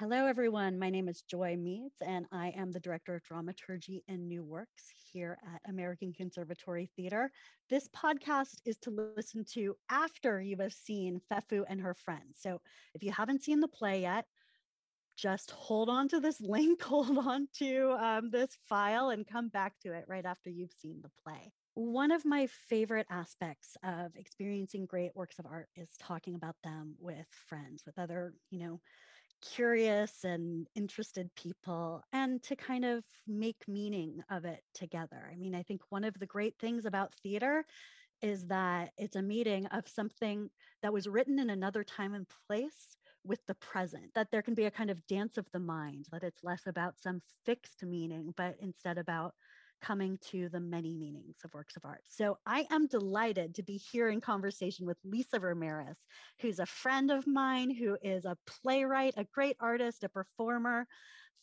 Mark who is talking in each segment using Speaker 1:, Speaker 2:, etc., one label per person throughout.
Speaker 1: Hello, everyone. My name is Joy Meads, and I am the Director of Dramaturgy and New Works here at American Conservatory Theater. This podcast is to listen to after you have seen Fefu and her friends. So if you haven't seen the play yet, just hold on to this link, hold on to um, this file, and come back to it right after you've seen the play. One of my favorite aspects of experiencing great works of art is talking about them with friends, with other, you know, curious and interested people and to kind of make meaning of it together. I mean, I think one of the great things about theater is that it's a meeting of something that was written in another time and place with the present, that there can be a kind of dance of the mind, that it's less about some fixed meaning, but instead about coming to the many meanings of works of art. So I am delighted to be here in conversation with Lisa Ramirez, who's a friend of mine, who is a playwright, a great artist, a performer,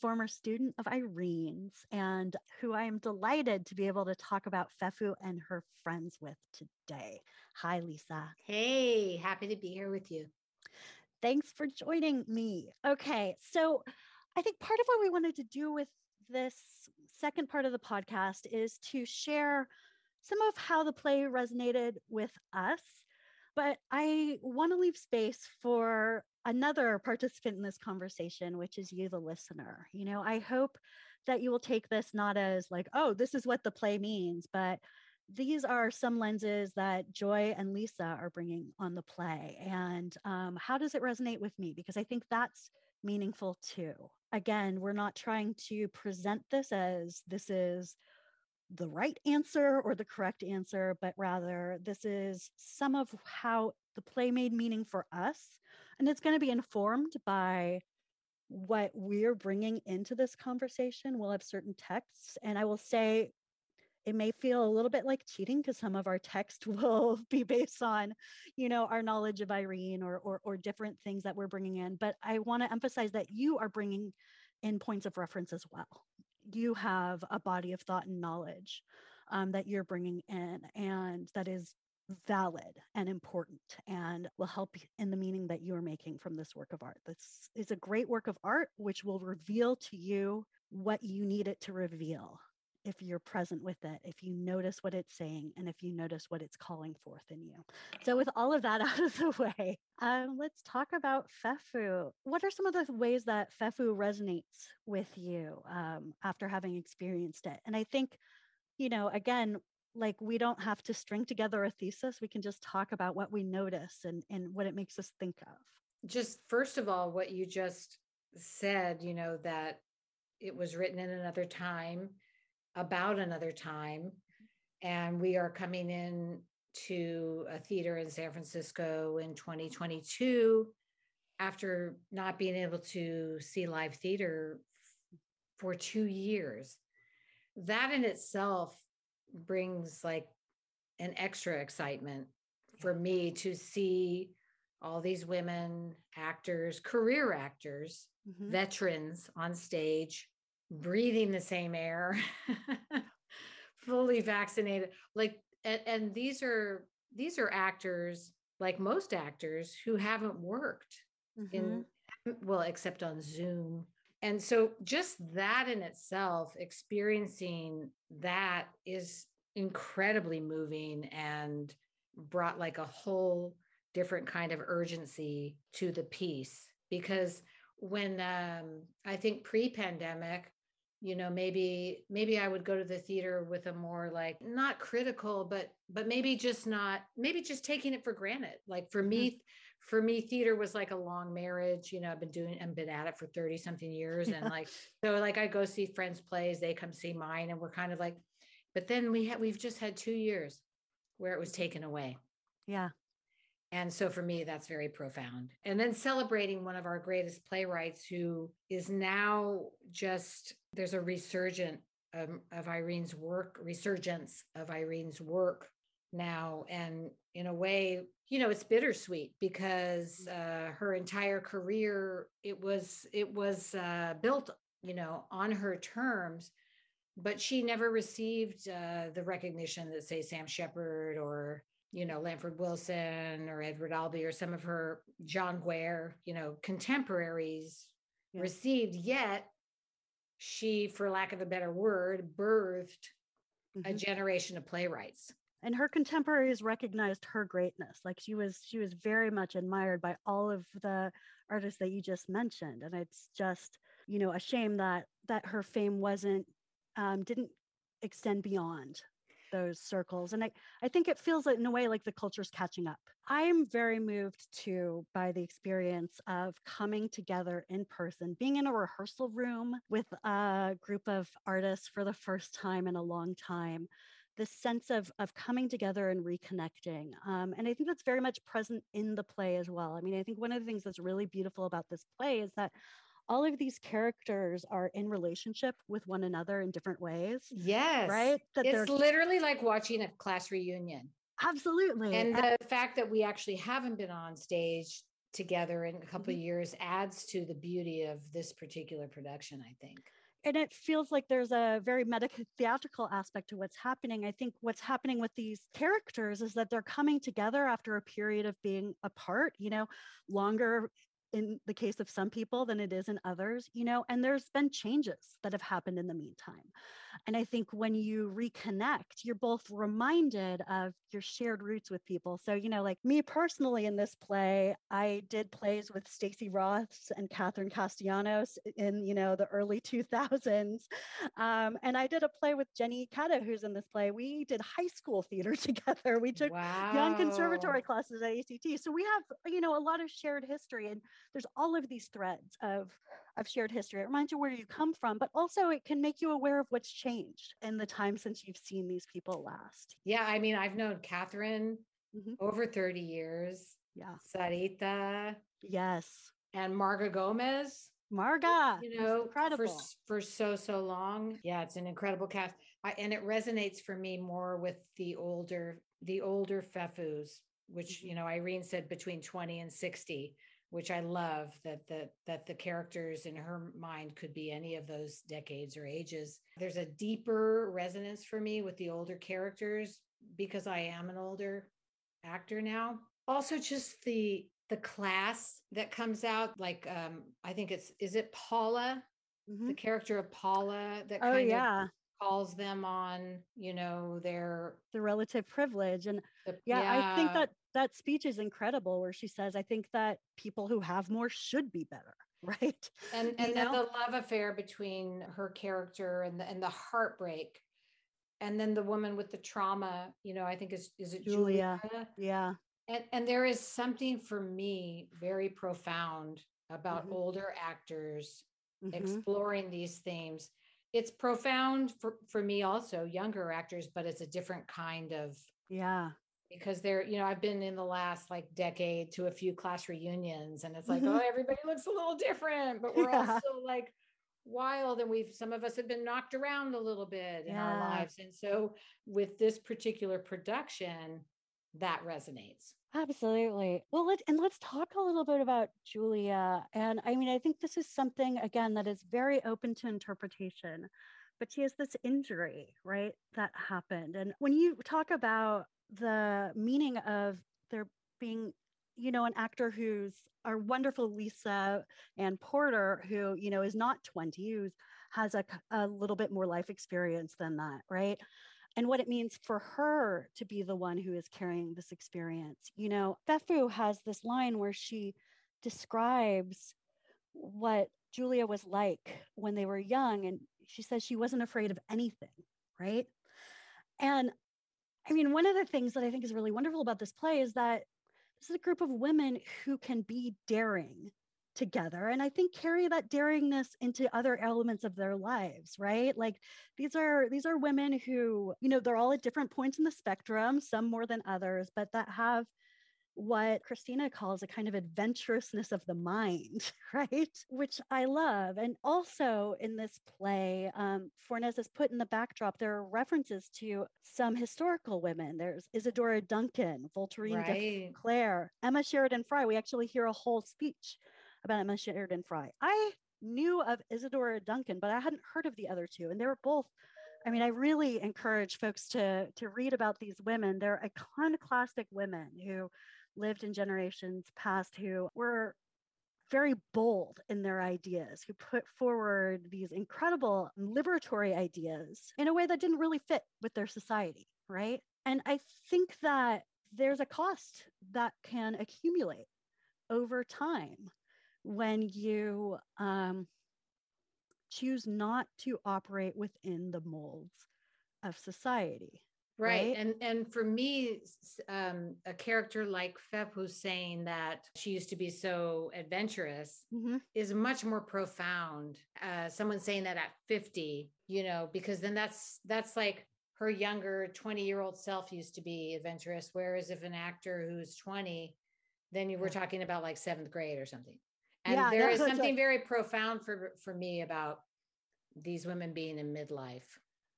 Speaker 1: former student of Irene's, and who I am delighted to be able to talk about Fefu and her friends with today. Hi, Lisa.
Speaker 2: Hey, happy to be here with you.
Speaker 1: Thanks for joining me. Okay, so I think part of what we wanted to do with this second part of the podcast is to share some of how the play resonated with us. But I want to leave space for another participant in this conversation, which is you, the listener. You know, I hope that you will take this not as like, oh, this is what the play means, but these are some lenses that Joy and Lisa are bringing on the play. And um, how does it resonate with me? Because I think that's meaningful too. Again, we're not trying to present this as this is the right answer or the correct answer, but rather this is some of how the play made meaning for us. And it's going to be informed by what we're bringing into this conversation. We'll have certain texts. And I will say, it may feel a little bit like cheating because some of our text will be based on you know our knowledge of irene or, or or, different things that we're bringing in but i want to emphasize that you are bringing in points of reference as well. You have a body of thought and knowledge um, that you're bringing in and that is valid and important and will help in the meaning that you're making from this work of art. This is a great work of art which will reveal to you what you need it to reveal if you're present with it, if you notice what it's saying, and if you notice what it's calling forth in you. So, with all of that out of the way, um, let's talk about Fefu. What are some of the ways that Fefu resonates with you um, after having experienced it? And I think, you know, again, like we don't have to string together a thesis. We can just talk about what we notice and, and what it makes us think of.
Speaker 2: Just first of all, what you just said, you know, that it was written in another time about another time. And we are coming in to a theater in San Francisco in 2022 after not being able to see live theater for two years. That in itself brings like an extra excitement for me to see all these women actors, career actors, mm-hmm. veterans on stage breathing the same air, fully vaccinated. Like, and, and these are these are actors like most actors who haven't worked mm-hmm. in well, except on Zoom. And so just that in itself, experiencing that is incredibly moving and brought like a whole different kind of urgency to the piece because when um, I think pre-pandemic, you know maybe maybe i would go to the theater with a more like not critical but but maybe just not maybe just taking it for granted like for me mm-hmm. for me theater was like a long marriage you know i've been doing and been at it for 30 something years yeah. and like so like i go see friends plays they come see mine and we're kind of like but then we have we've just had two years where it was taken away
Speaker 1: yeah
Speaker 2: and so for me, that's very profound. And then celebrating one of our greatest playwrights who is now just, there's a resurgent um, of Irene's work, resurgence of Irene's work now. And in a way, you know, it's bittersweet because uh, her entire career, it was, it was uh, built, you know, on her terms but she never received uh, the recognition that say sam shepard or you know, Lanford Wilson or Edward Albee or some of her John Guare, you know, contemporaries, yeah. received, yet she, for lack of a better word, birthed mm-hmm. a generation of playwrights.
Speaker 1: And her contemporaries recognized her greatness. Like she was she was very much admired by all of the artists that you just mentioned. And it's just you know a shame that that her fame wasn't um, didn't extend beyond those circles and I, I think it feels in a way like the culture's catching up. I'm very moved too by the experience of coming together in person being in a rehearsal room with a group of artists for the first time in a long time. This sense of of coming together and reconnecting um, and i think that's very much present in the play as well. I mean i think one of the things that's really beautiful about this play is that all of these characters are in relationship with one another in different ways
Speaker 2: yes
Speaker 1: right
Speaker 2: that it's literally like watching a class reunion
Speaker 1: absolutely
Speaker 2: and the fact that we actually haven't been on stage together in a couple mm-hmm. of years adds to the beauty of this particular production i think
Speaker 1: and it feels like there's a very medical theatrical aspect to what's happening. I think what's happening with these characters is that they're coming together after a period of being apart, you know, longer in the case of some people than it is in others, you know, and there's been changes that have happened in the meantime. And I think when you reconnect, you're both reminded of your shared roots with people. So, you know, like me personally in this play, I did plays with Stacy Ross and Catherine Castellanos in, you know, the early 2000s. Um, and I did a play with Jenny Cata, who's in this play. We did high school theater together. We took wow. young conservatory classes at ACT. So we have, you know, a lot of shared history. And there's all of these threads of of shared history. It reminds you where you come from, but also it can make you aware of what's changed in the time since you've seen these people last.
Speaker 2: Yeah, I mean, I've known Catherine mm-hmm. over 30 years.
Speaker 1: Yeah.
Speaker 2: Sarita.
Speaker 1: Yes.
Speaker 2: And Marga Gomez.
Speaker 1: Marga,
Speaker 2: you know, incredible for, for so so long. Yeah, it's an incredible cast, I, and it resonates for me more with the older the older Fefus, which mm-hmm. you know Irene said between twenty and sixty which I love that the that the characters in her mind could be any of those decades or ages. There's a deeper resonance for me with the older characters because I am an older actor now. Also just the the class that comes out like um I think it's is it Paula mm-hmm. the character of Paula that
Speaker 1: oh, yeah. of
Speaker 2: calls them on you know their
Speaker 1: the relative privilege and the, yeah, yeah, i think that that speech is incredible where she says i think that people who have more should be better right
Speaker 2: and and then the love affair between her character and the and the heartbreak and then the woman with the trauma you know i think is is it julia, julia?
Speaker 1: yeah
Speaker 2: and and there is something for me very profound about mm-hmm. older actors mm-hmm. exploring these themes it's profound for for me also younger actors but it's a different kind of
Speaker 1: yeah
Speaker 2: because they're you know i've been in the last like decade to a few class reunions and it's like mm-hmm. oh everybody looks a little different but we're yeah. all still like wild and we've some of us have been knocked around a little bit in our lives and so with this particular production that resonates
Speaker 1: absolutely well let and let's talk a little bit about julia and i mean i think this is something again that is very open to interpretation but she has this injury right that happened and when you talk about the meaning of there being you know an actor who's our wonderful lisa anne porter who you know is not 20 who has a, a little bit more life experience than that right? And what it means for her to be the one who is carrying this experience you know fefu has this line where she describes what julia was like when they were young and she says she wasn't afraid of anything right? And I mean, one of the things that I think is really wonderful about this play is that this is a group of women who can be daring together. And i think carry that daringness into other elements of their lives right? Like these are these are women who you know they're all at different points in the spectrum some more than others but that have what Christina calls a kind of adventurousness of the mind, right? Which I love. And also in this play, um, Fornes has put in the backdrop, there are references to some historical women. There's Isadora Duncan, Voltairine right. de Cleyre, Emma Sheridan Fry. We actually hear a whole speech about Emma Sheridan Fry. I knew of Isadora Duncan, but I hadn't heard of the other two. And they were both I mean, I really encourage folks to to read about these women. They're iconoclastic women who lived in generations past who were very bold in their ideas, who put forward these incredible liberatory ideas in a way that didn't really fit with their society, right? And I think that there's a cost that can accumulate over time when you um, choose not to operate within the molds of society
Speaker 2: Right. right. And and for me, um, a character like Fefu's saying that she used to be so adventurous mm-hmm. is much more profound. Uh, someone saying that at 50, you know, because then that's that's like her younger 20 year old self used to be adventurous. Whereas if an actor who's 20, then you were talking about like seventh grade or something. And yeah, there is something very profound for for me about these women being in midlife.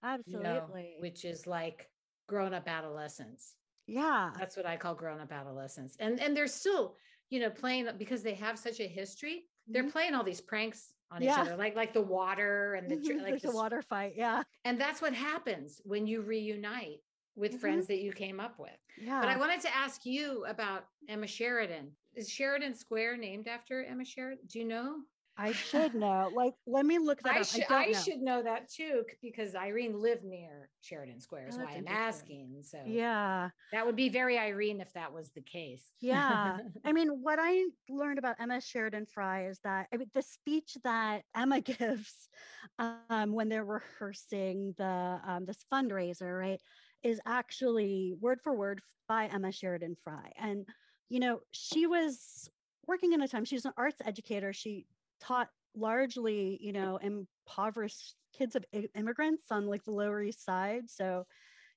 Speaker 1: Absolutely. You know,
Speaker 2: which is like grown up adolescence.
Speaker 1: Yeah.
Speaker 2: That's what I call grown up adolescence. And and they're still, you know, playing because they have such a history, they're mm-hmm. playing all these pranks on yeah. each other, like like the water and the
Speaker 1: mm-hmm.
Speaker 2: like
Speaker 1: the water fight. Yeah.
Speaker 2: And that's what happens when you reunite with mm-hmm. friends that you came up with. Yeah. But I wanted to ask you about Emma Sheridan. Is Sheridan Square named after Emma Sheridan? Do you know?
Speaker 1: I should know. Like, let me look that
Speaker 2: I
Speaker 1: up.
Speaker 2: Should, I, I know. should know that too because Irene lived near Sheridan Square. Is oh, why I'm asking. So
Speaker 1: yeah,
Speaker 2: that would be very Irene if that was the case.
Speaker 1: Yeah, I mean, what I learned about Emma Sheridan Fry is that I mean, the speech that Emma gives um, when they're rehearsing the um, this fundraiser, right, is actually word for word by Emma Sheridan Fry, and you know, she was working in a time she was an arts educator she taught largely, you know, impoverished kids of immigrants on like the Lower East Side. So,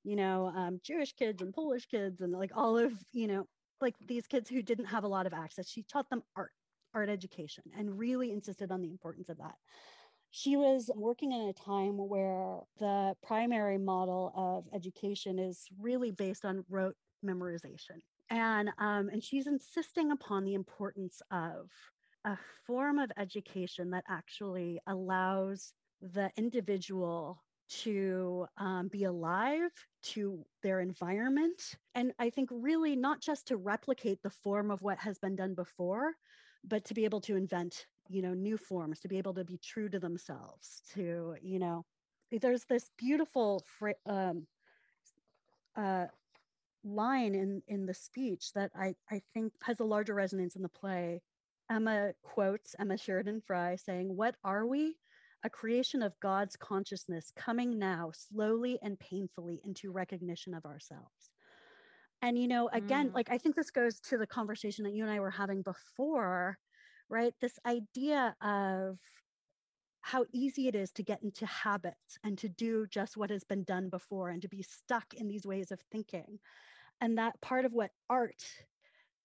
Speaker 1: you know, um, Jewish kids and Polish kids and like all of, you know, like these kids who didn't have a lot of access. She taught them art, art education, and really insisted on the importance of that. She was working in a time where the primary model of education is really based on rote memorization. And, um, and she's insisting upon the importance of a form of education that actually allows the individual to um, be alive to their environment. And I think really not just to replicate the form of what has been done before, but to be able to invent, you know, new forms, to be able to be true to themselves, to, you know, there's this beautiful um, uh, line in, in the speech that I, I think has a larger resonance in the play Emma quotes Emma Sheridan Fry saying, What are we? A creation of God's consciousness coming now slowly and painfully into recognition of ourselves. And, you know, again, mm. like I think this goes to the conversation that you and I were having before, right? This idea of how easy it is to get into habits and to do just what has been done before and to be stuck in these ways of thinking. And that part of what art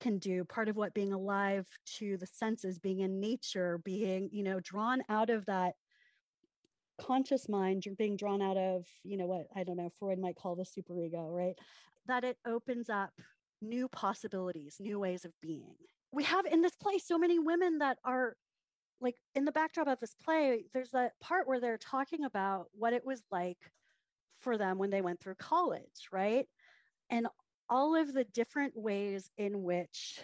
Speaker 1: can do part of what being alive to the senses being in nature being you know drawn out of that conscious mind you're being drawn out of you know what i don't know freud might call the superego right? That it opens up new possibilities new ways of being. We have in this play so many women that are like in the backdrop of this play there's that part where they're talking about what it was like for them when they went through college right? And all of the different ways in which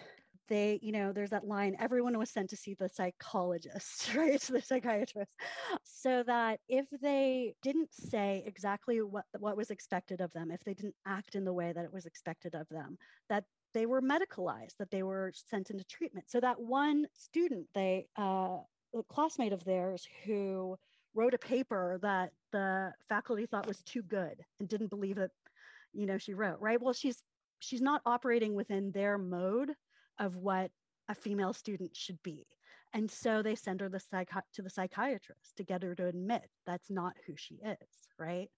Speaker 1: they, you know, there's that line, everyone was sent to see the psychologist, right? the psychiatrist. So that if they didn't say exactly what, what was expected of them, if they didn't act in the way that it was expected of them, that they were medicalized, that they were sent into treatment. So that one student, they, uh, a classmate of theirs who wrote a paper that the faculty thought was too good and didn't believe that you know she wrote right well she's she's not operating within their mode of what a female student should be. And so they send her the psychi- to the psychiatrist to get her to admit that's not who she is, right?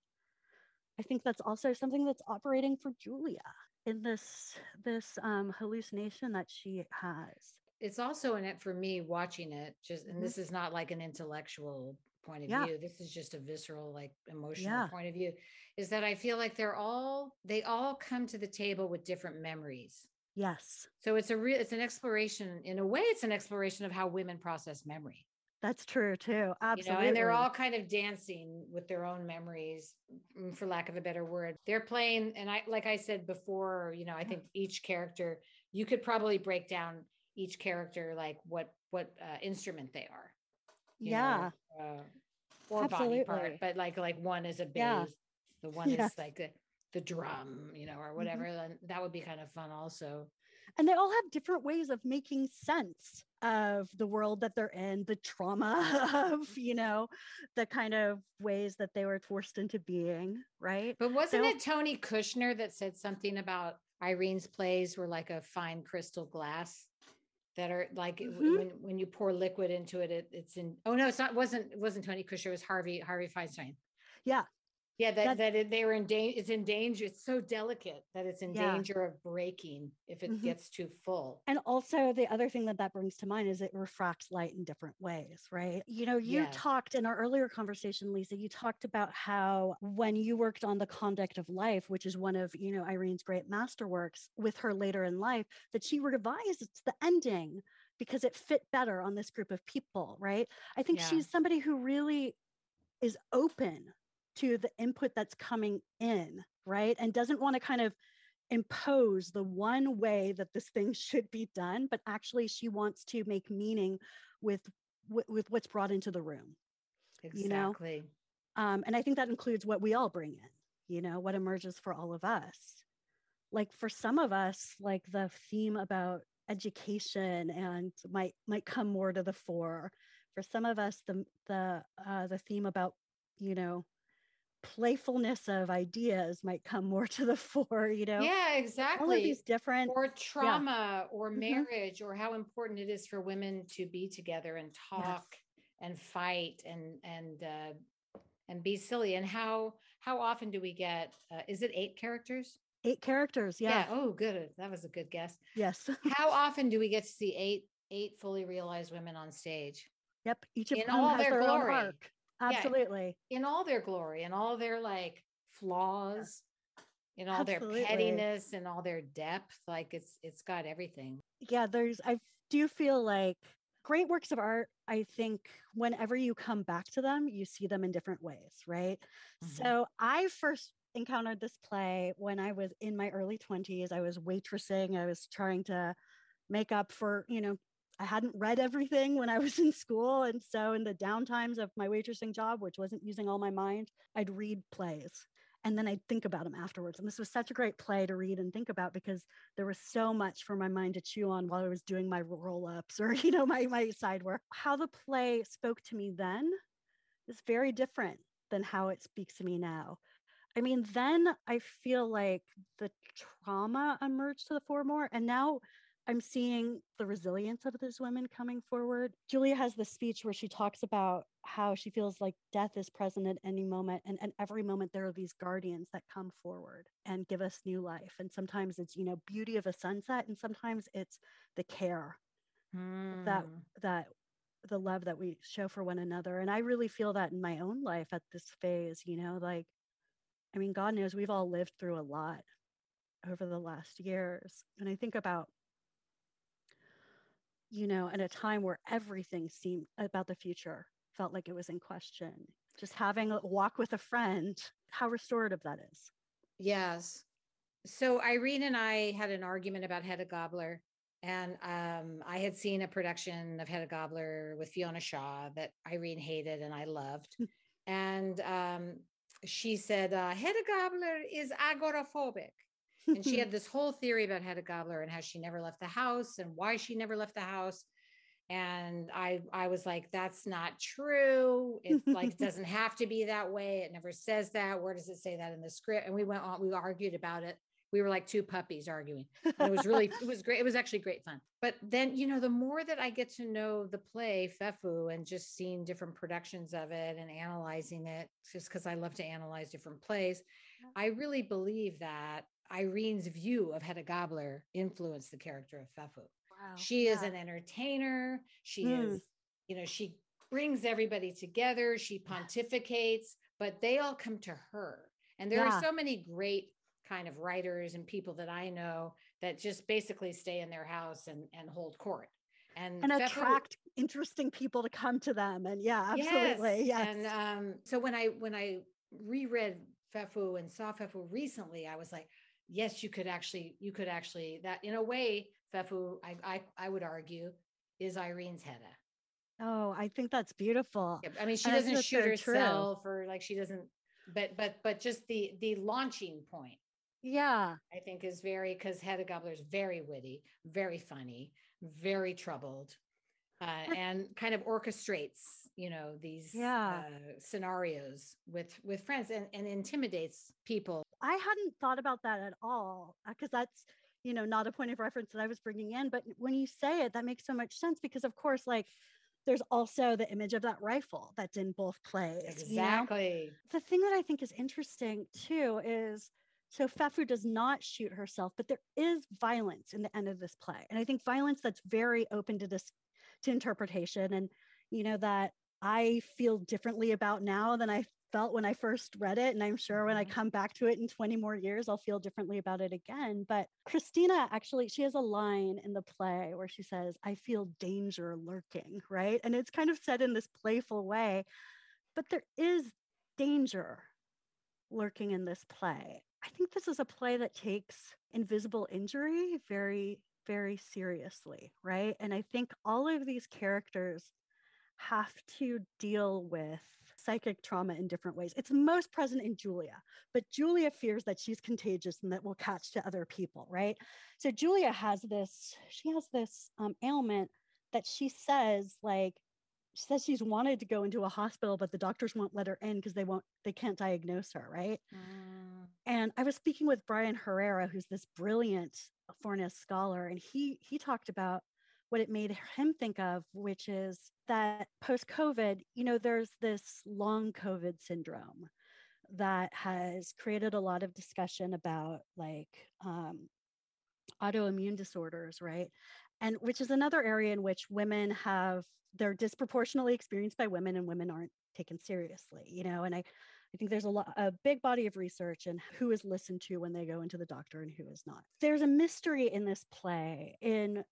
Speaker 1: I think that's also something that's operating for Julia in this this um, hallucination that she has.
Speaker 2: It's also in it for me watching it. Just and mm-hmm. this is not like an intellectual point of yeah. view. This is just a visceral, like emotional yeah. point of view. Is that I feel like they're all they all come to the table with different memories.
Speaker 1: Yes.
Speaker 2: So it's a real it's an exploration in a way. It's an exploration of how women process memory.
Speaker 1: That's true too. Absolutely. You know,
Speaker 2: and they're all kind of dancing with their own memories, for lack of a better word. They're playing, and I like I said before, you know, I think each character you could probably break down each character like what what uh, instrument they are.
Speaker 1: Yeah.
Speaker 2: Know, uh, or Absolutely. body part, but like like one is a bass, yeah. The one yes. is like the, the drum, you know, or mm-hmm. whatever. Mm-hmm. that would be kind of fun also.
Speaker 1: And they all have different ways of making sense of the world that they're in, the trauma of, you know, the kind of ways that they were forced into being, right?
Speaker 2: But wasn't it Tony Kushner that said something about Irene's plays were like a fine crystal glass? that are like mm-hmm. when when you pour liquid into it, it, it's in oh no it's not wasn't it wasn't tony kushner it was harvey harvey fierstein
Speaker 1: yeah
Speaker 2: yeah that, that, that they're in danger it's in danger it's so delicate that it's in yeah. danger of breaking if it mm-hmm. gets too full
Speaker 1: and also the other thing that that brings to mind is it refracts light in different ways right you know you talked in our earlier conversation lisa you talked about how when you worked on the conduct of life which is one of you know irene's great masterworks with her later in life that she revised the ending because it fit better on this group of people right i think yeah. she's somebody who really is open to the input that's coming in, right? And doesn't want to kind of impose the one way that this thing should be done, but actually she wants to make meaning with with, with what's brought into the room.
Speaker 2: Exactly. You know?
Speaker 1: Um, and I think that includes what we all bring in, you know, what emerges for all of us. Like for some of us, like the theme about education and might might come more to the fore. For some of us, the the uh, the theme about you know playfulness of ideas might come more to the fore you know
Speaker 2: yeah exactly
Speaker 1: all of these different
Speaker 2: or trauma yeah. or mm-hmm. marriage mm-hmm. or how important it is for women to be together and talk yes. and fight and and uh and be silly and how how often do we get uh, is it eight characters
Speaker 1: eight characters yeah. yeah
Speaker 2: oh good that was a good guess
Speaker 1: yes
Speaker 2: how often do we get to see eight eight fully realized women on stage
Speaker 1: yep each of in them all has their, their glory. own arc absolutely
Speaker 2: yeah, in all their glory and all their like flaws in all absolutely. their pettiness and all their depth like it's it's got everything
Speaker 1: yeah there's i do feel like great works of art i think whenever you come back to them you see them in different ways right mm-hmm. so i first encountered this play when i was in my early 20s i was waitressing i was trying to make up for you know I hadn't read everything when I was in school. And so, in the downtimes of my waitressing job, which wasn't using all my mind, I'd read plays and then I'd think about them afterwards. And this was such a great play to read and think about because there was so much for my mind to chew on while I was doing my roll ups or, you know, my, my side work. How the play spoke to me then is very different than how it speaks to me now. I mean, then I feel like the trauma emerged to the fore more. And now I'm seeing the resilience of those women coming forward. Julia has this speech where she talks about how she feels like death is present at any moment. And, and every moment there are these guardians that come forward and give us new life. And sometimes it's, you know, beauty of a sunset. And sometimes it's the care mm. that, hmm. that the love that we show for one another. And I really feel that in my own life at this phase, you know, like, I mean, God knows we've all lived through a lot over the last years. And I think about you know, at a time where everything seemed about the future felt like it was in question. Just having a walk with a friend, how restorative that is.
Speaker 2: Yes. So Irene and I had an argument about Hedda Gabler. And um, I had seen a production of Hedda Gabler with Fiona Shaw that Irene hated and I loved. and um, she said, uh, Hedda Gabler is agoraphobic and she had this whole theory about Hedda gabler and how she never left the house and why she never left the house. And I I was like, that's not true. It like doesn't have to be that way. It never says that. Where does it say that in the script? And we went on, we argued about it. We were like two puppies arguing. And it was really, it was great. It was actually great fun. But then, you know, the more that I get to know the play Fefu and just seeing different productions of it and analyzing it, just because I love to analyze different plays, I really believe that Irene's view of Hedda Gabler influenced the character of Fefu. Wow. She yeah. is an entertainer. She mm. is, you know, she brings everybody together. She pontificates, but they all come to her. And there yeah. are so many great kind of writers and people that I know that just basically stay in their house and, and hold court
Speaker 1: and, and attract interesting people to come to them. And yeah, absolutely. Yes.
Speaker 2: yes. And um, so when I when I reread Fefu and saw Fefu recently, I was like, yes, you could actually, you could actually that in a way, Fefu, I I, I would argue, is Irene's Hedda.
Speaker 1: Oh, I think that's beautiful.
Speaker 2: Yeah, I mean, she doesn't shoot
Speaker 1: so true.
Speaker 2: herself or like she doesn't, but but but just the the launching point,
Speaker 1: Yeah.
Speaker 2: I think, is very because Hedda Gabler is very witty, very funny, very troubled, uh, and kind of orchestrates, you know, these
Speaker 1: Yeah.
Speaker 2: uh, scenarios with with friends and and intimidates people.
Speaker 1: I hadn't thought about that at all because that's, you know, not a point of reference that I was bringing in. But when you say it, that makes so much sense because, of course, like there's also the image of that rifle that's in both plays. you know?
Speaker 2: Exactly.
Speaker 1: The thing that I think is interesting too is so Fefu does not shoot herself, but there is violence in the end of this play. And I think violence that's very open to this to interpretation and you know that I feel differently about now than I felt when I first read it. And I'm sure when I
Speaker 2: Mhm.
Speaker 1: come back to it in 20 more years, I'll feel differently about it again. But Christina actually, she has a line in the play where she says, I feel danger lurking, right? And it's kind of said in this playful way, but there is danger lurking in this play. I think this is a play that takes invisible injury very, very seriously, right? And I think all of these characters have to deal with psychic trauma in different ways. It's most present in Julia, but Julia fears that she's contagious and that will catch to other people, right? So Julia has this, she has this um, ailment that she says, like, she says she's wanted to go into a hospital, but the doctors won't let her in because they won't, they can't diagnose her, right?
Speaker 2: Mm,
Speaker 1: And I was speaking with Brian Herrera, who's this brilliant Fornes scholar, and he he talked about what it made him think of, which is that post COVID, you know, there's this long COVID syndrome that has created a lot of discussion about like um, autoimmune disorders, right? And which is another area in which women have they're disproportionately experienced by women and women aren't taken seriously, you know. And I, I think there's a lot a big body of research and who is listened to when they go into the doctor and who is not. There's a mystery in this play in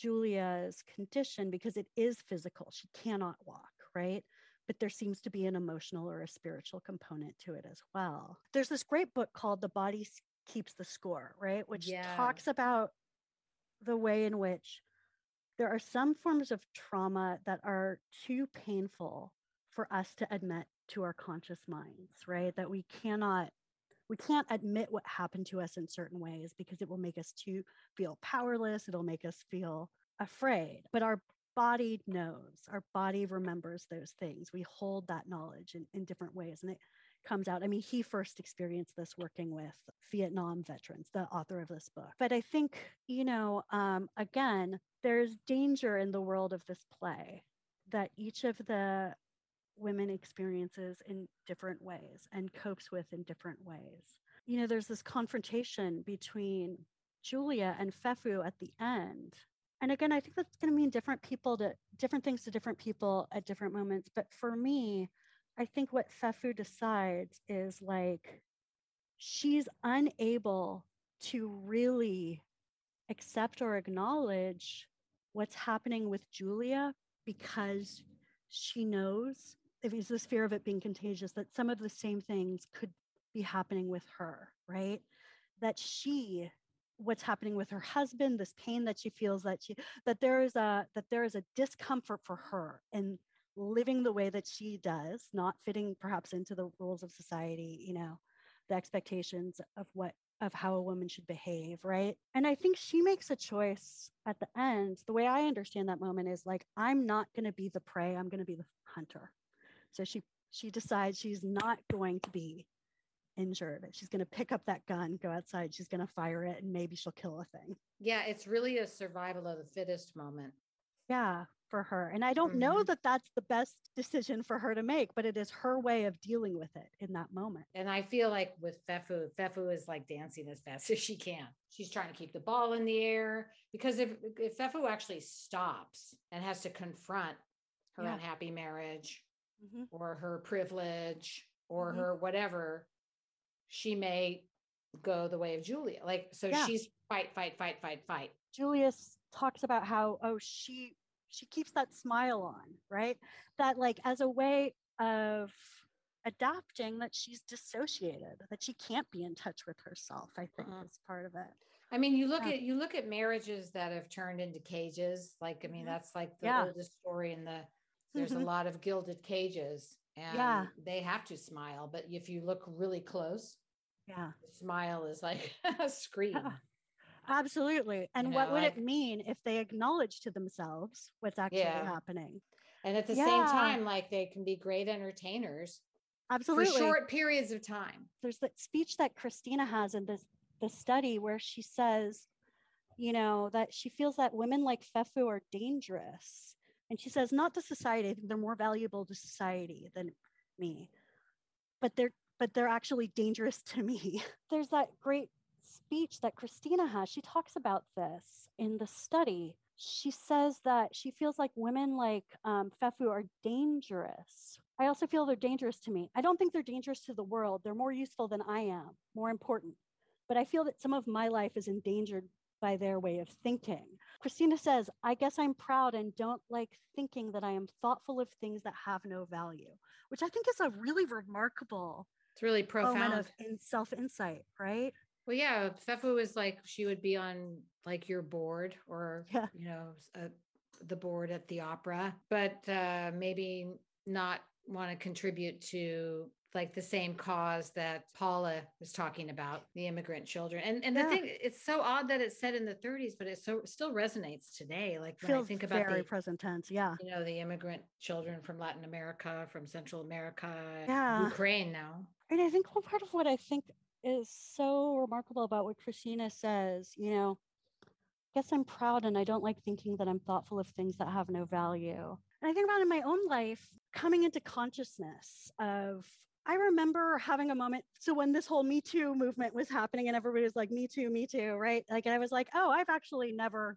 Speaker 1: Julia's condition because it is physical. She cannot walk, right? But there seems to be an emotional or a spiritual component to it as well. There's this great book called The Body Keeps the Score, right? Which
Speaker 2: Yeah.
Speaker 1: talks about the way in which there are some forms of trauma that are too painful for us to admit to our conscious minds, right? That we cannot we can't admit what happened to us in certain ways because it will make us feel powerless, it'll make us feel afraid. But our body knows, our body remembers those things. We hold that knowledge in, in different ways and it comes out. I mean, he first experienced this working with Vietnam veterans, the author of this book. But I think, you know, um, again, there's danger in the world of this play that each of the women experiences in different ways and copes with in different ways. You know, there's this confrontation between Julia and Fefu at the end. And again, I think that's going to mean different people to different things to different people at different moments. But for me, I think what Fefu decides is like she's unable to really accept or acknowledge what's happening with Julia because she knows it's this fear of it being contagious that some of the same things could be happening with her, right? That she what's happening with her husband this pain that she feels that she that there is a that there is a discomfort for her in living the way that she does not fitting perhaps into the rules of society you know the expectations of what of how a woman should behave right? And i think she makes a choice at the end. The way i understand that moment is like i'm not going to be the prey i'm going to be the hunter so she she decides she's not going to be injured she's going to pick up that gun go outside she's going to fire it and maybe she'll kill a thing
Speaker 2: Yeah, it's really a survival of the fittest moment.
Speaker 1: yeah for her and i don't know
Speaker 2: Mhm.
Speaker 1: that that's the best decision for her to make but it is her way of dealing with it in that moment
Speaker 2: And I feel like with Fefu, Fefu is like dancing as fast as she can. She's trying to keep the ball in the air because if, if Fefu actually stops and has to confront her
Speaker 1: Yeah.
Speaker 2: unhappy marriage
Speaker 1: Mhm.
Speaker 2: or her privilege or
Speaker 1: Mhm.
Speaker 2: her whatever, she may go the way of Julia. Like, so
Speaker 1: Yeah.
Speaker 2: she's fight, fight, fight, fight, fight.
Speaker 1: Julius talks about how oh she she keeps that smile on, right? That like as a way of adapting that she's dissociated, that she can't be in touch with herself, I think
Speaker 2: Uh-uh.
Speaker 1: is part of it.
Speaker 2: I mean, you look
Speaker 1: Yeah.
Speaker 2: at you look at marriages that have turned into cages. Like, I mean,
Speaker 1: Mhm.
Speaker 2: that's like the
Speaker 1: Yeah.
Speaker 2: oldest story in the. There's a mm-hmm. lot of gilded cages, and
Speaker 1: Yeah.
Speaker 2: they have to smile. But if you look really close,
Speaker 1: Yeah.
Speaker 2: the smile is like a scream.
Speaker 1: Yeah. Absolutely. And what
Speaker 2: know,
Speaker 1: would
Speaker 2: like-
Speaker 1: it mean if they acknowledge to themselves what's actually
Speaker 2: Yeah.
Speaker 1: happening?
Speaker 2: And at the same time, like they can be great entertainers
Speaker 1: Absolutely.
Speaker 2: for short periods of time.
Speaker 1: There's that speech that Christina has in this the study where she says, you know, that she feels that women like Fefu are dangerous. And she says, not to society, I think they're more valuable to society than me. But they're but they're actually dangerous to me. There's that great speech that Christina has. She talks about this in the study. She says that she feels like women like um, Fefu are dangerous. I also feel they're dangerous to me. I don't think they're dangerous to the world. They're more useful than I am, more important. But I feel that some of my life is endangered by their way of thinking. Christina says, I guess I'm proud and don't like thinking that I am thoughtful of things that have no value, which I think is a really remarkable
Speaker 2: It's really profound.
Speaker 1: of in self insight, right?
Speaker 2: Well, yeah, Fefu is like she would be on like your board or
Speaker 1: Yeah.
Speaker 2: you know s- uh, the board at the opera, but uh, maybe not want to contribute to like the same cause that Paula was talking about, the immigrant children. And and the thing, it's so odd that it's said in the 30s, but it so still resonates today. Like when I
Speaker 1: Feels
Speaker 2: think about
Speaker 1: very
Speaker 2: the
Speaker 1: present tense. Yeah.
Speaker 2: you know the immigrant children from Latin America, from Central America,
Speaker 1: Yeah.
Speaker 2: Ukraine now.
Speaker 1: And I think one part of what I think is so remarkable about what Christina says, you know, I guess I'm proud and I don't like thinking that I'm thoughtful of things that have no value. And I think about in my own life, coming into consciousness of, I remember having a moment. So when this whole Me Too movement was happening and everybody was like, Me Too, Me Too, right? Like, I was like, oh, I've actually never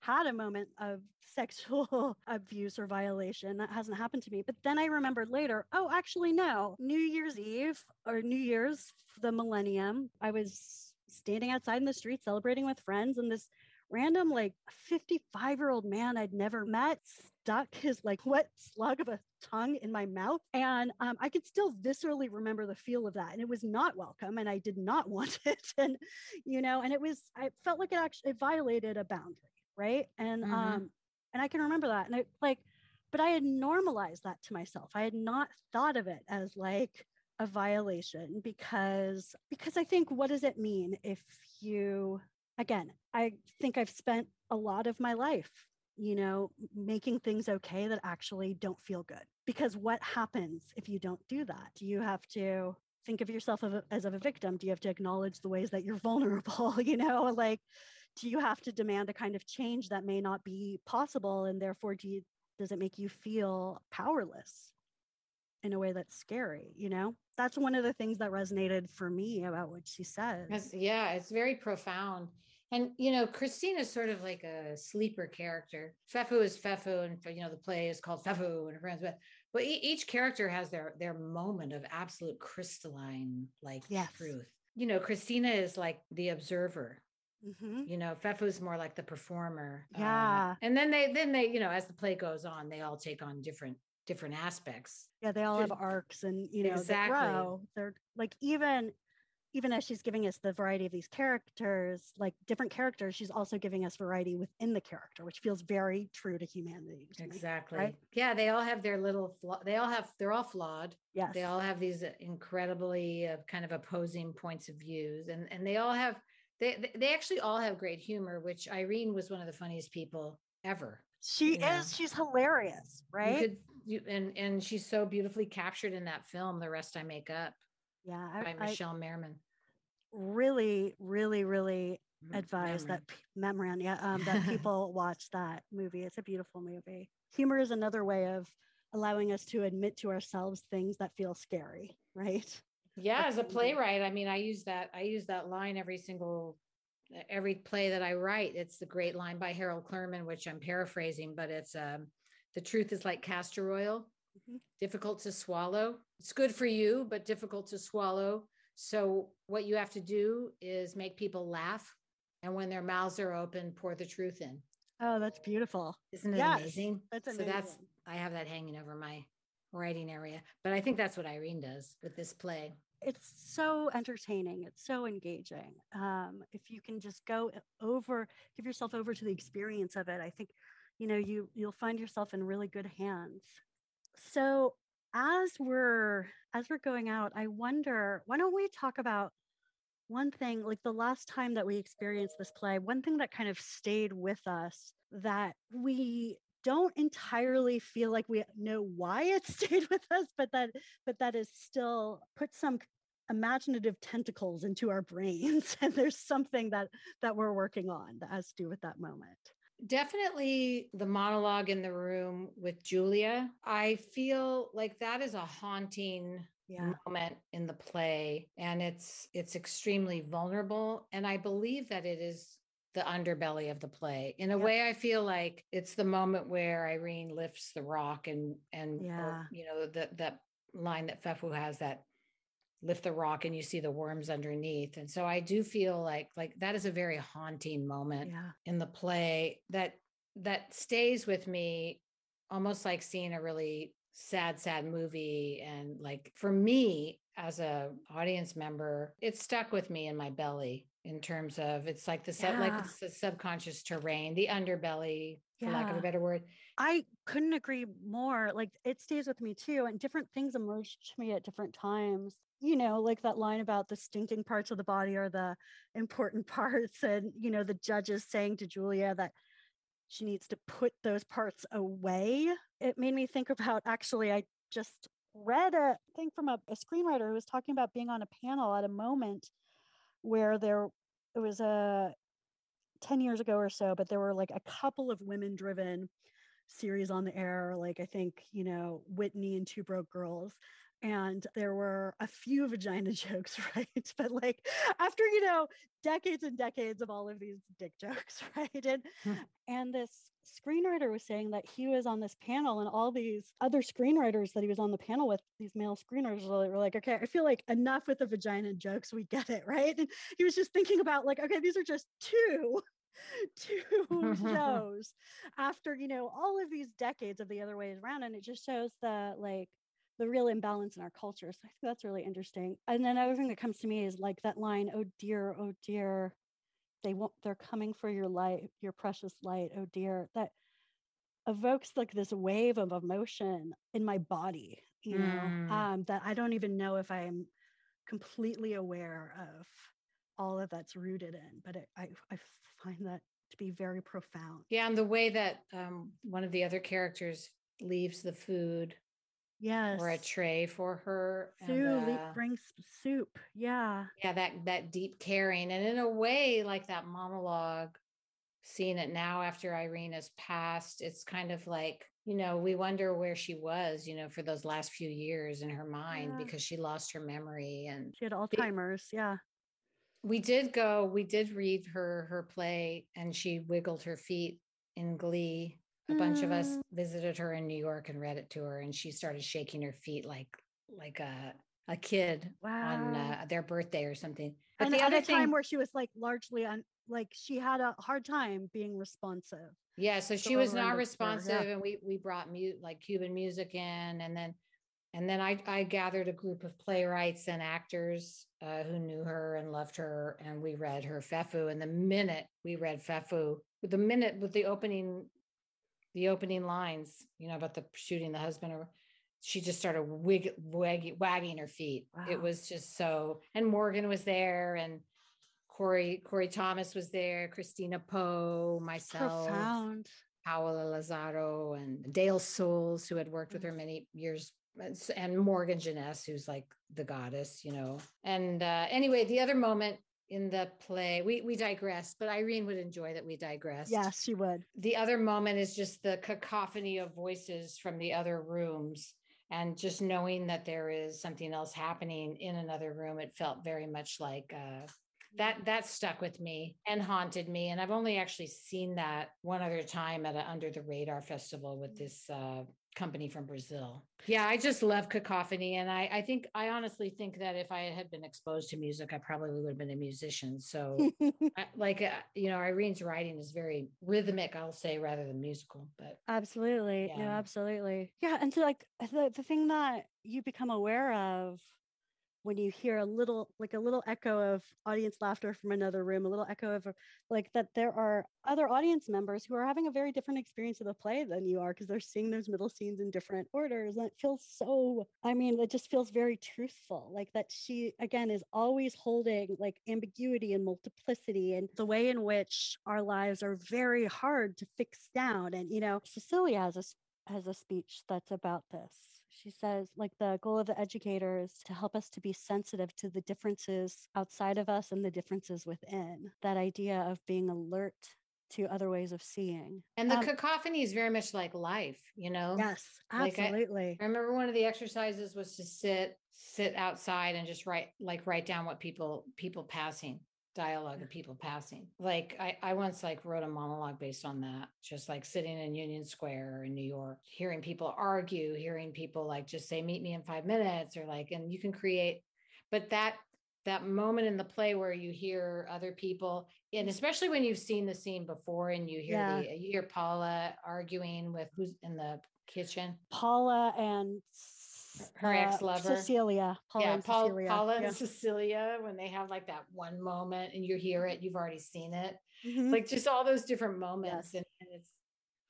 Speaker 1: had a moment of sexual abuse or violation. That hasn't happened to me. But then I remembered later, oh, actually, no. New Year's Eve or New Year's, the millennium, I was standing outside in the street celebrating with friends, and this random, like 55 year old man I'd never met stuck his like wet slug of a tongue in my mouth. And um, I could still viscerally remember the feel of that. And it was not welcome. And I did not want it. And, you know, and it was, I felt like it actually it violated a boundary right and
Speaker 2: Mhm.
Speaker 1: um and i can remember that and it like but i had normalized that to myself i had not thought of it as like a violation because because i think what does it mean if you again i think i've spent a lot of my life you know making things okay that actually don't feel good because what happens if you don't do that? Do you have to think of yourself as of a victim? Do you have to acknowledge the ways that you're vulnerable you know? Like do you have to demand a kind of change that may not be possible and therefore do you does it make you feel powerless in a way that's scary you know? That's one of the things that resonated for me about what she said.
Speaker 2: Yeah, it's very profound. And you know, Christina's sort of like a sleeper character. Fefu is Fefu, and you know, the play is called Fefu and her friends. But but each character has their their moment of absolute crystalline like
Speaker 1: Yes.
Speaker 2: truth. You know, Christina is like the observer.
Speaker 1: Mhm.
Speaker 2: You know, Fefu's more like the performer. uh,
Speaker 1: Yeah.
Speaker 2: and then they then they you know, as the play goes on, they all take on different different aspects.
Speaker 1: yeah they all have arcs and you know
Speaker 2: Exactly.
Speaker 1: they grow they're like even even as she's giving us the variety of these characters like different characters she's also giving us variety within the character which feels very true to humanity to me.
Speaker 2: Exactly. Yeah, they all have their little flaw. They all have they're all flawed.
Speaker 1: yes
Speaker 2: they all have these uh, incredibly uh, kind of opposing points of views and and they all have they they- actually all have great humor which irene was one of the funniest people ever
Speaker 1: she
Speaker 2: you know.
Speaker 1: is she's hilarious
Speaker 2: you
Speaker 1: right
Speaker 2: could you, and and she's so beautifully captured in that film the rest i make up
Speaker 1: yeah
Speaker 2: by
Speaker 1: I, I
Speaker 2: michelle memran
Speaker 1: really really really
Speaker 2: M-
Speaker 1: advise that p- yeah, um, that people watch that movie. It's a beautiful movie. Humor is another way of allowing us to admit to ourselves things that feel scary, right?
Speaker 2: yeah as a playwright i mean i use that i use that line every single every play that i write it's the great line by harold Clurman, which i'm paraphrasing but it's um the truth is like castor oil
Speaker 1: Mhm.
Speaker 2: difficult to swallow it's good for you but difficult to swallow so what you have to do is make people laugh and when their mouths are open pour the truth in
Speaker 1: Oh, that's beautiful.
Speaker 2: isn't it
Speaker 1: Yes,
Speaker 2: amazing
Speaker 1: That's
Speaker 2: so that's i have that hanging over my writing area. But I think that's what Irene does with this play.
Speaker 1: It's so entertaining. It's so engaging. Um, if you can just go over, give yourself over to the experience of it, I think, you know, you you'll find yourself in really good hands. So as we're as we're going out, I wonder, why don't we talk about one thing like the last time that we experienced this play, one thing that kind of stayed with us that we don't entirely feel like we know why it stayed with us, but that but that is still put some imaginative tentacles into our brains and there's something that that we're working on that has to do with that moment
Speaker 2: definitely the monologue in the room with julia i feel like that is a haunting yeah. moment in the play and it's it's extremely vulnerable and i believe that it is the underbelly of the play in a yep. way i feel like it's the moment where irene lifts the rock and and yeah. or, you know that that line that fefu has that lift the rock and you see the worms underneath. And so i do feel like like that is a very haunting moment yeah. in the play that that stays with me almost like seeing a really sad sad movie. And like for me as a audience member it stuck with me in my belly in terms of it's like the sub, yeah. like it's the subconscious terrain the underbelly for yeah. lack of a better word
Speaker 1: i couldn't agree more like it stays with me too and different things emerge to me at different times you know, like that line about the stinking parts of the body are the important parts. And, you know, the judges saying to Julia that she needs to put those parts away. It made me think about actually, I just read a thing from a, a screenwriter who was talking about being on a panel at a moment where there it was a 10 years ago or so, but there were like a couple of women driven series on the air, like I think, you know, Whitney and Two Broke Girls and there were a few vagina jokes, right? But like after, you know, decades and decades of all of these dick jokes, right? And hmm. and this screenwriter was saying that he was on this panel and all these other screenwriters that he was on the panel with, these male screenwriters were like, okay, I feel like enough with the vagina jokes, we get it, right? And he was just thinking about like, okay, these are just two two shows after you know all of these decades of the other ways around and it just shows the like the real imbalance in our culture. So I think that's really interesting. And then another thing that comes to me is like that line, oh dear, oh dear, they won't, they're coming for your light, your precious light, oh dear. That evokes like this wave of emotion in my body, you know, mm. um, that I don't even know if I'm completely aware of all of that's rooted in, but it, I, I find that to be very profound.
Speaker 2: Yeah. And the way that um, one of the other characters leaves the food
Speaker 1: Yes.
Speaker 2: Or a tray for her.
Speaker 1: Sue and, uh, brings soup. Yeah.
Speaker 2: Yeah, that that deep caring. And in a way, like that monologue, seeing it now after Irene has passed, it's kind of like, you know, we wonder where she was, you know, for those last few years in her mind yeah. because she lost her memory and
Speaker 1: she had Alzheimer's. yeah.
Speaker 2: We did go, we did read her her play and she wiggled her feet in glee a bunch of us mm. visited her in New York and read it to her, and she started shaking her feet like like a a kid wow. on uh, their birthday or something.
Speaker 1: But and the other thing, time where she was like largely on, like she had a hard time being responsive.
Speaker 2: Yeah, so she was not responsive, yeah. and we we brought mute like Cuban music in, and then and then I I gathered a group of playwrights and actors uh, who knew her and loved her, and we read her Fefu. And the minute we read Fefu, the minute with the opening the opening lines, you know, about the shooting the husband or she just started wig, wag, wagging her feet. Wow. It was just so, and Morgan was there and Corey, Corey Thomas was there, Christina Poe, myself, Profound. Paola Lazaro and Dale Soules, who had worked with her mm. many years and Morgan Jenness, who's like the goddess, you know. And uh, anyway, the other moment in the play. We we digress, but Irene would enjoy that we digress.
Speaker 1: Yes, she would.
Speaker 2: The other moment is just the cacophony of voices from the other rooms and just knowing that there is something else happening in another room. It felt very much like uh, that that stuck with me and haunted me and i've only actually seen that one other time at an under the radar festival with this uh, company from Brazil. Yeah, I just love cacophony. And I, I think, I honestly think that if I had been exposed to music, I probably would have been a musician. So, I, like, uh, you know, Irene's writing is very rhythmic, I'll say, rather than musical. But
Speaker 1: absolutely. Yeah. No, absolutely. Yeah. And so, like, the, the thing that you become aware of when you hear a little like a little echo of audience laughter from another room a little echo of like that there are other audience members who are having a very different experience of the play than you are because they're seeing those middle scenes in different orders and it feels so i mean it just feels very truthful like that she again is always holding like ambiguity and multiplicity and the way in which our lives are very hard to fix down and you know cecilia has a has a speech that's about this she says, like, the goal of the educator is to help us to be sensitive to the differences outside of us and the differences within. That idea of being alert to other ways of seeing.
Speaker 2: And the um, cacophony is very much like life, you know?
Speaker 1: Yes, absolutely.
Speaker 2: Like I, I, remember one of the exercises was to sit, sit outside and just write, like write down what people, people passing dialogue of people passing. Like I, I once like wrote a monologue based on that, just like sitting in Union Square in New York, hearing people argue, hearing people like just say, meet me in five minutes, or like, and you can create, but that that moment in the play where you hear other people and mm. especially when you've seen the scene before and you hear yeah. the you hear Paula arguing with who's in the kitchen.
Speaker 1: Paula and
Speaker 2: her uh, ex-lover
Speaker 1: Cecilia.
Speaker 2: Paula yeah, and Paul, Cecilia. Paula yeah. and Cecilia when they have like that one moment and you hear it, you've already seen it. Mm-hmm. Like just all those different moments, yes. and, and it's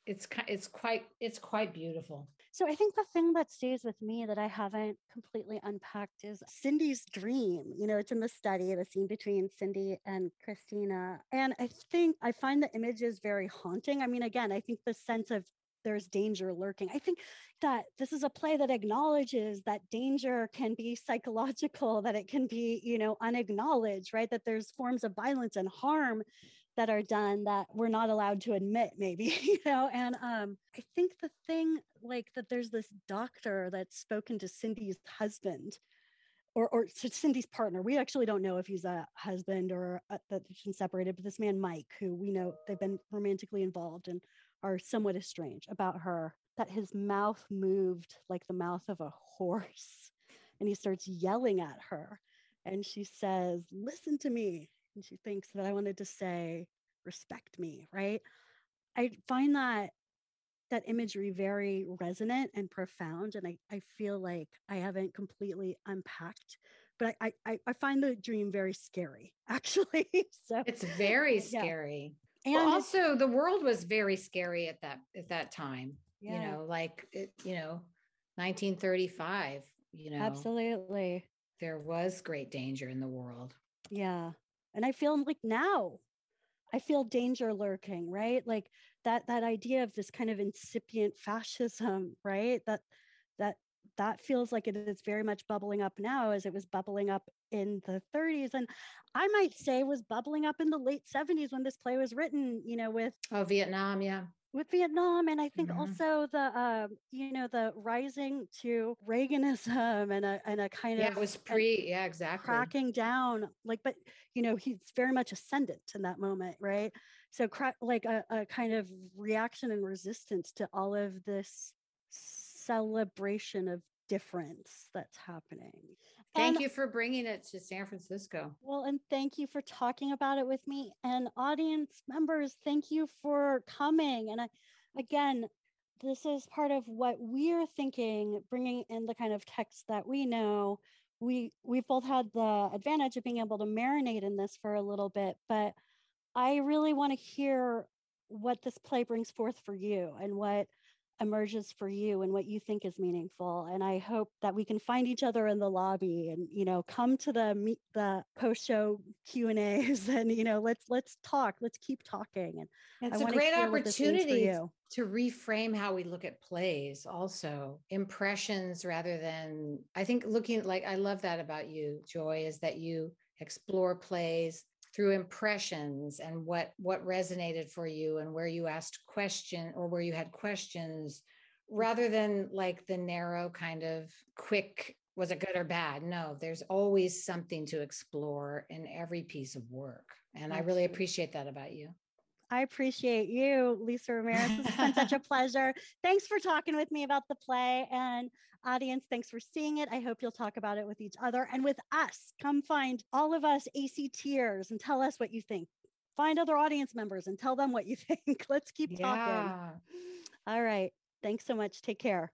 Speaker 2: it's it's quite it's quite beautiful.
Speaker 1: So I think the thing that stays with me that I haven't completely unpacked is Cindy's dream. You know, it's in the study, the scene between Cindy and Christina. And I think I find the images very haunting. I mean, again, I think the sense of there's danger lurking. I think that this is a play that acknowledges that danger can be psychological, that it can be, you know, unacknowledged, right? That there's forms of violence and harm that are done that we're not allowed to admit maybe you know and um i think the thing like that there's this doctor that's spoken to cindy's husband or or to cindy's partner we actually don't know if he's a husband or that they've been separated but this man mike who we know they've been romantically involved and are somewhat estranged about her that his mouth moved like the mouth of a horse and he starts yelling at her and she says listen to me and she thinks that i wanted to say respect me right? I find that that imagery very resonant and profound and i, I feel like i haven't completely unpacked but I, I i find the dream very scary actually so
Speaker 2: it's very scary and well, also the world was very scary at that at that time yeah. you know like it, you know 1935 you know.
Speaker 1: Absolutely.
Speaker 2: There was great danger in the world.
Speaker 1: Yeah and i feel like now i feel danger lurking right? Like that that idea of this kind of incipient fascism right? That that that feels like it is very much bubbling up now as it was bubbling up in the 30s and i might say was bubbling up in the late 70s when this play was written you know with
Speaker 2: oh vietnam yeah.
Speaker 1: with vietnam and i think mm-hmm. also the uh, you know the rising to reaganism and a, and a kind
Speaker 2: yeah,
Speaker 1: of
Speaker 2: it was pre yeah exactly.
Speaker 1: cracking down like but you know he's very much ascendant in that moment right? So crack like a, a kind of reaction and resistance to all of this celebration of difference that's happening.
Speaker 2: Thank and, you for bringing it to San Francisco.
Speaker 1: Well, and thank you for talking about it with me. And audience members, thank you for coming. And I, again, this is part of what we're thinking, bringing in the kind of text that we know. We we've both had the advantage of being able to marinate in this for a little bit, but I really want to hear what this play brings forth for you and what emerges for you and what you think is meaningful and i hope that we can find each other in the lobby and you know come to the meet the post show q and a's and you know let's let's talk let's keep talking and
Speaker 2: it's I a great opportunity to reframe how we look at plays also impressions rather than i think looking like i love that about you joy is that you explore plays through impressions and what what resonated for you and where you asked question or where you had questions mm. rather than like the narrow kind of quick was it good or bad no there's always something to explore in every piece of work and Absolutely. i really appreciate that about you
Speaker 1: I appreciate you, Lisa Ramirez. It's been such a pleasure. Thanks for talking with me about the play. And audience, thanks for seeing it. I hope you'll talk about it with each other and with us. Come find all of us ACTers and tell us what you think. Find other audience members and tell them what you think. Let's keep yeah. talking. All right. Thanks so much. Take care.